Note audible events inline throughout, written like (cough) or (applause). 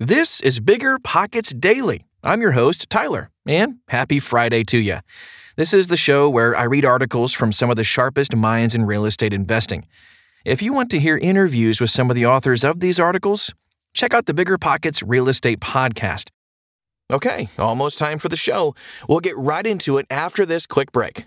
This is Bigger Pockets Daily. I'm your host, Tyler, and happy Friday to you. This is the show where I read articles from some of the sharpest minds in real estate investing. If you want to hear interviews with some of the authors of these articles, check out the Bigger Pockets Real Estate Podcast. Okay, almost time for the show. We'll get right into it after this quick break.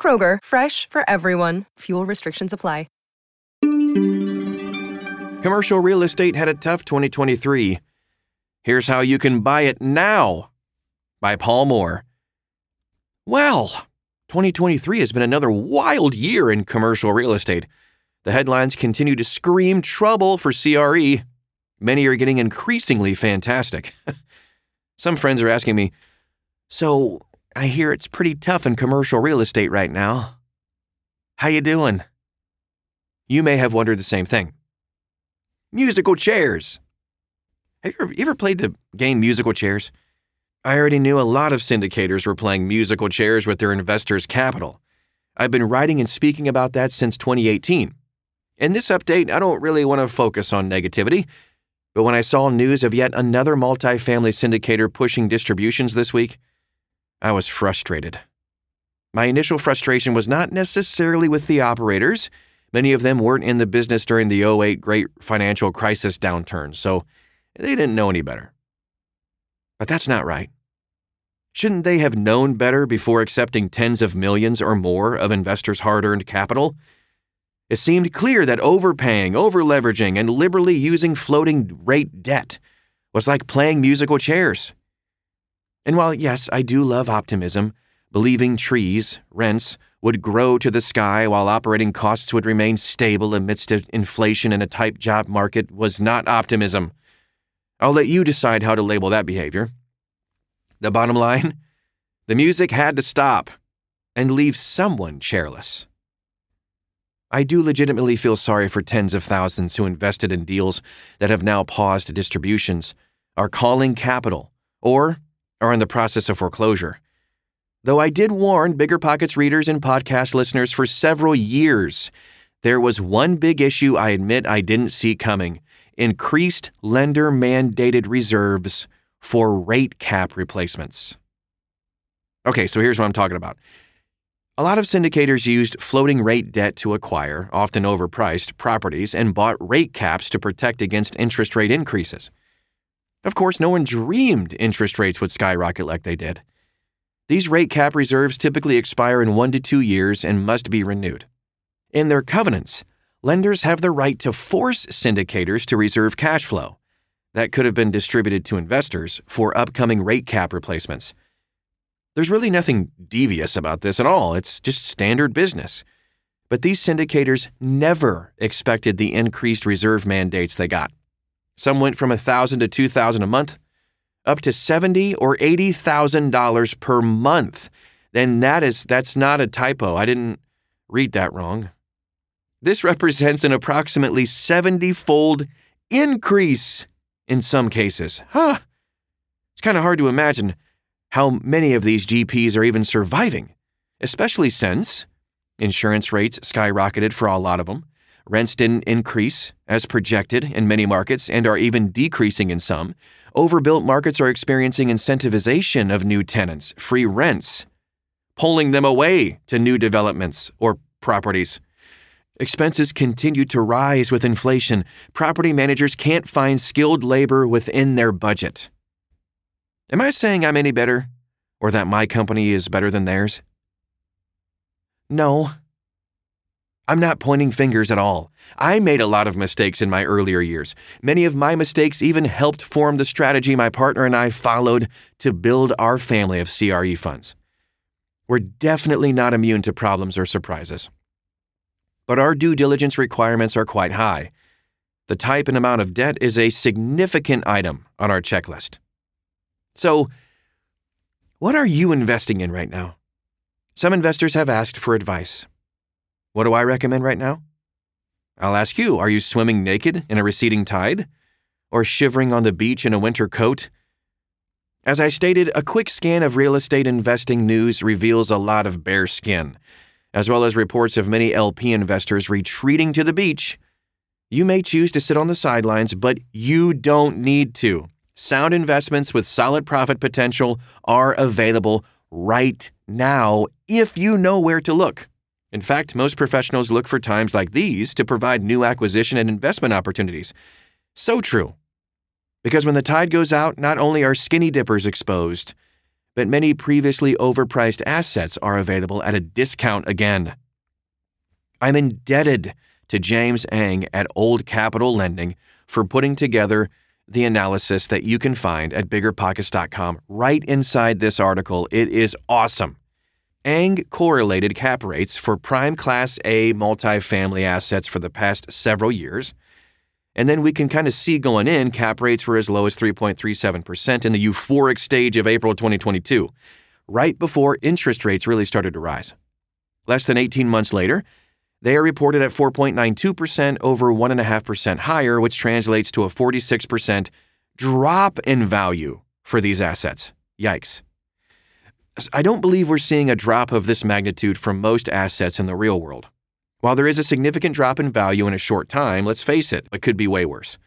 Kroger, fresh for everyone. Fuel restrictions apply. Commercial real estate had a tough 2023. Here's how you can buy it now by Paul Moore. Well, 2023 has been another wild year in commercial real estate. The headlines continue to scream trouble for CRE. Many are getting increasingly fantastic. (laughs) Some friends are asking me, "So, I hear it's pretty tough in commercial real estate right now. How you doing?" You may have wondered the same thing. Musical chairs. Have you ever, you ever played the game Musical Chairs? I already knew a lot of syndicators were playing musical chairs with their investors' capital. I've been writing and speaking about that since 2018. In this update, I don't really want to focus on negativity, but when I saw news of yet another multifamily syndicator pushing distributions this week, I was frustrated. My initial frustration was not necessarily with the operators. Many of them weren't in the business during the 08 Great Financial Crisis downturn, so they didn't know any better. But that's not right. Shouldn't they have known better before accepting tens of millions or more of investors' hard earned capital? It seemed clear that overpaying, overleveraging, and liberally using floating rate debt was like playing musical chairs. And while, yes, I do love optimism, believing trees, rents, would grow to the sky while operating costs would remain stable amidst inflation and a tight job market was not optimism. I'll let you decide how to label that behavior. The bottom line the music had to stop and leave someone chairless. I do legitimately feel sorry for tens of thousands who invested in deals that have now paused distributions, are calling capital, or are in the process of foreclosure. Though I did warn Bigger Pockets readers and podcast listeners for several years, there was one big issue I admit I didn't see coming increased lender mandated reserves for rate cap replacements. Okay, so here's what I'm talking about. A lot of syndicators used floating rate debt to acquire, often overpriced, properties and bought rate caps to protect against interest rate increases. Of course, no one dreamed interest rates would skyrocket like they did. These rate cap reserves typically expire in one to two years and must be renewed. In their covenants, lenders have the right to force syndicators to reserve cash flow that could have been distributed to investors for upcoming rate cap replacements. There's really nothing devious about this at all, it's just standard business. But these syndicators never expected the increased reserve mandates they got. Some went from 1000 to 2000 a month, up to seventy or eighty thousand dollars per month, then that is that's not a typo. I didn't read that wrong. This represents an approximately 70 fold increase in some cases. Huh. It's kind of hard to imagine how many of these GPs are even surviving, especially since insurance rates skyrocketed for a lot of them, Rents didn't increase as projected in many markets and are even decreasing in some. Overbuilt markets are experiencing incentivization of new tenants, free rents, pulling them away to new developments or properties. Expenses continue to rise with inflation. Property managers can't find skilled labor within their budget. Am I saying I'm any better or that my company is better than theirs? No. I'm not pointing fingers at all. I made a lot of mistakes in my earlier years. Many of my mistakes even helped form the strategy my partner and I followed to build our family of CRE funds. We're definitely not immune to problems or surprises. But our due diligence requirements are quite high. The type and amount of debt is a significant item on our checklist. So, what are you investing in right now? Some investors have asked for advice. What do I recommend right now? I'll ask you are you swimming naked in a receding tide? Or shivering on the beach in a winter coat? As I stated, a quick scan of real estate investing news reveals a lot of bare skin, as well as reports of many LP investors retreating to the beach. You may choose to sit on the sidelines, but you don't need to. Sound investments with solid profit potential are available right now if you know where to look. In fact, most professionals look for times like these to provide new acquisition and investment opportunities. So true. Because when the tide goes out, not only are skinny dippers exposed, but many previously overpriced assets are available at a discount again. I'm indebted to James Ang at Old Capital Lending for putting together the analysis that you can find at biggerpockets.com right inside this article. It is awesome. Ang correlated cap rates for prime class A multifamily assets for the past several years. And then we can kind of see going in, cap rates were as low as 3.37% in the euphoric stage of April 2022, right before interest rates really started to rise. Less than 18 months later, they are reported at 4.92% over 1.5% higher, which translates to a 46% drop in value for these assets. Yikes. I don't believe we're seeing a drop of this magnitude from most assets in the real world. While there is a significant drop in value in a short time, let's face it, it could be way worse.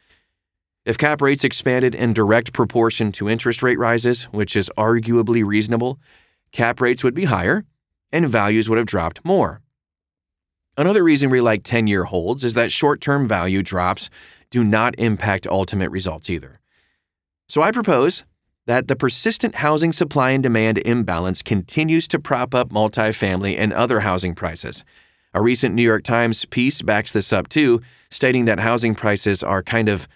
If cap rates expanded in direct proportion to interest rate rises, which is arguably reasonable, cap rates would be higher and values would have dropped more. Another reason we like 10 year holds is that short term value drops do not impact ultimate results either. So I propose that the persistent housing supply and demand imbalance continues to prop up multifamily and other housing prices. A recent New York Times piece backs this up too, stating that housing prices are kind of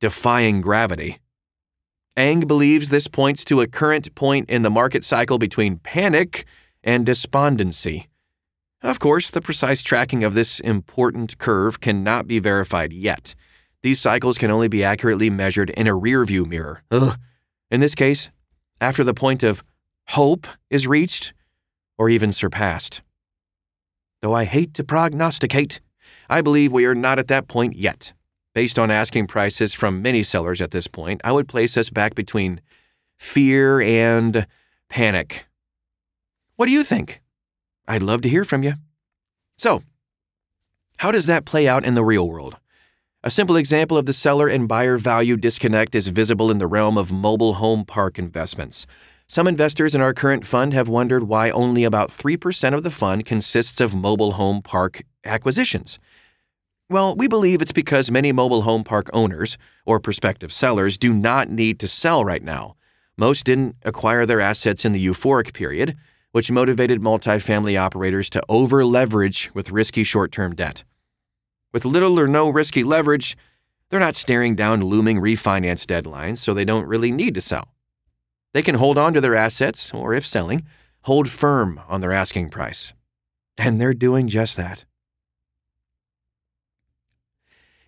defying gravity. Ang believes this points to a current point in the market cycle between panic and despondency. Of course, the precise tracking of this important curve cannot be verified yet. These cycles can only be accurately measured in a rearview mirror. Ugh. In this case, after the point of hope is reached or even surpassed. Though I hate to prognosticate, I believe we are not at that point yet. Based on asking prices from many sellers at this point, I would place us back between fear and panic. What do you think? I'd love to hear from you. So, how does that play out in the real world? A simple example of the seller and buyer value disconnect is visible in the realm of mobile home park investments. Some investors in our current fund have wondered why only about 3% of the fund consists of mobile home park acquisitions. Well, we believe it's because many mobile home park owners or prospective sellers do not need to sell right now. Most didn't acquire their assets in the euphoric period which motivated multifamily operators to over leverage with risky short term debt. With little or no risky leverage, they're not staring down looming refinance deadlines, so they don't really need to sell. They can hold on to their assets, or if selling, hold firm on their asking price. And they're doing just that.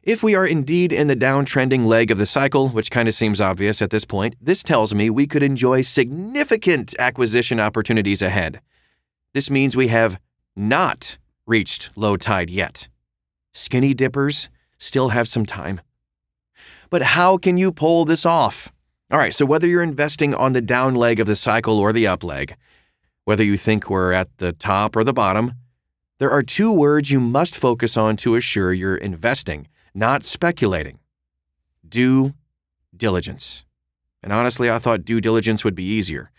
If we are indeed in the downtrending leg of the cycle, which kind of seems obvious at this point, this tells me we could enjoy significant acquisition opportunities ahead. This means we have not reached low tide yet. Skinny dippers still have some time. But how can you pull this off? All right, so whether you're investing on the down leg of the cycle or the up leg, whether you think we're at the top or the bottom, There are two words you must focus on to assure you're investing, not speculating due diligence. And honestly, I thought due diligence would be easier.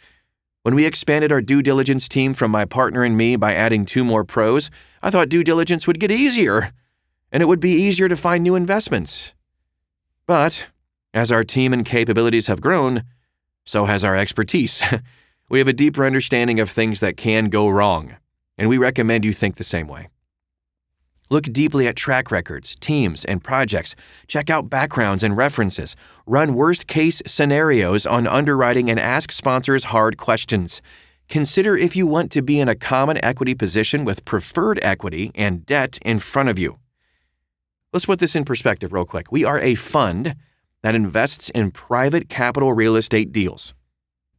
When we expanded our due diligence team from my partner and me by adding two more pros, I thought due diligence would get easier, and it would be easier to find new investments. But as our team and capabilities have grown, so has our expertise. (laughs) we have a deeper understanding of things that can go wrong, and we recommend you think the same way. Look deeply at track records, teams, and projects. Check out backgrounds and references. Run worst case scenarios on underwriting and ask sponsors hard questions. Consider if you want to be in a common equity position with preferred equity and debt in front of you. Let's put this in perspective real quick. We are a fund that invests in private capital real estate deals.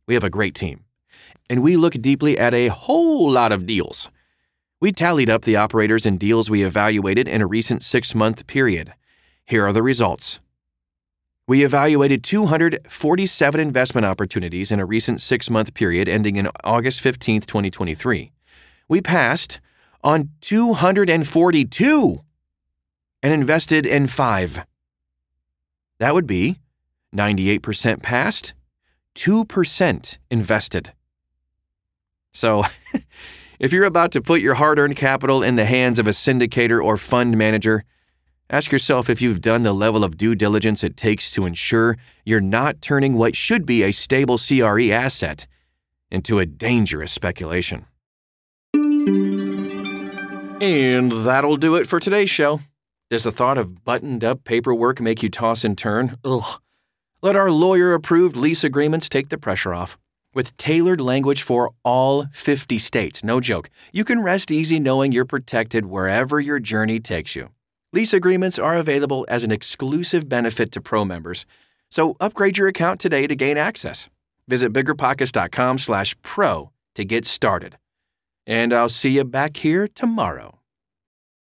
We have a great team, and we look deeply at a whole lot of deals. We tallied up the operators and deals we evaluated in a recent six month period. Here are the results. We evaluated 247 investment opportunities in a recent six month period ending in August 15, 2023. We passed on 242 and invested in five. That would be 98% passed, 2% invested. So, (laughs) If you're about to put your hard earned capital in the hands of a syndicator or fund manager, ask yourself if you've done the level of due diligence it takes to ensure you're not turning what should be a stable CRE asset into a dangerous speculation. And that'll do it for today's show. Does the thought of buttoned up paperwork make you toss and turn? Ugh. Let our lawyer approved lease agreements take the pressure off. With tailored language for all 50 states, no joke, you can rest easy knowing you're protected wherever your journey takes you. Lease agreements are available as an exclusive benefit to pro members, so upgrade your account today to gain access. Visit biggerpockets.com/pro to get started. And I'll see you back here tomorrow.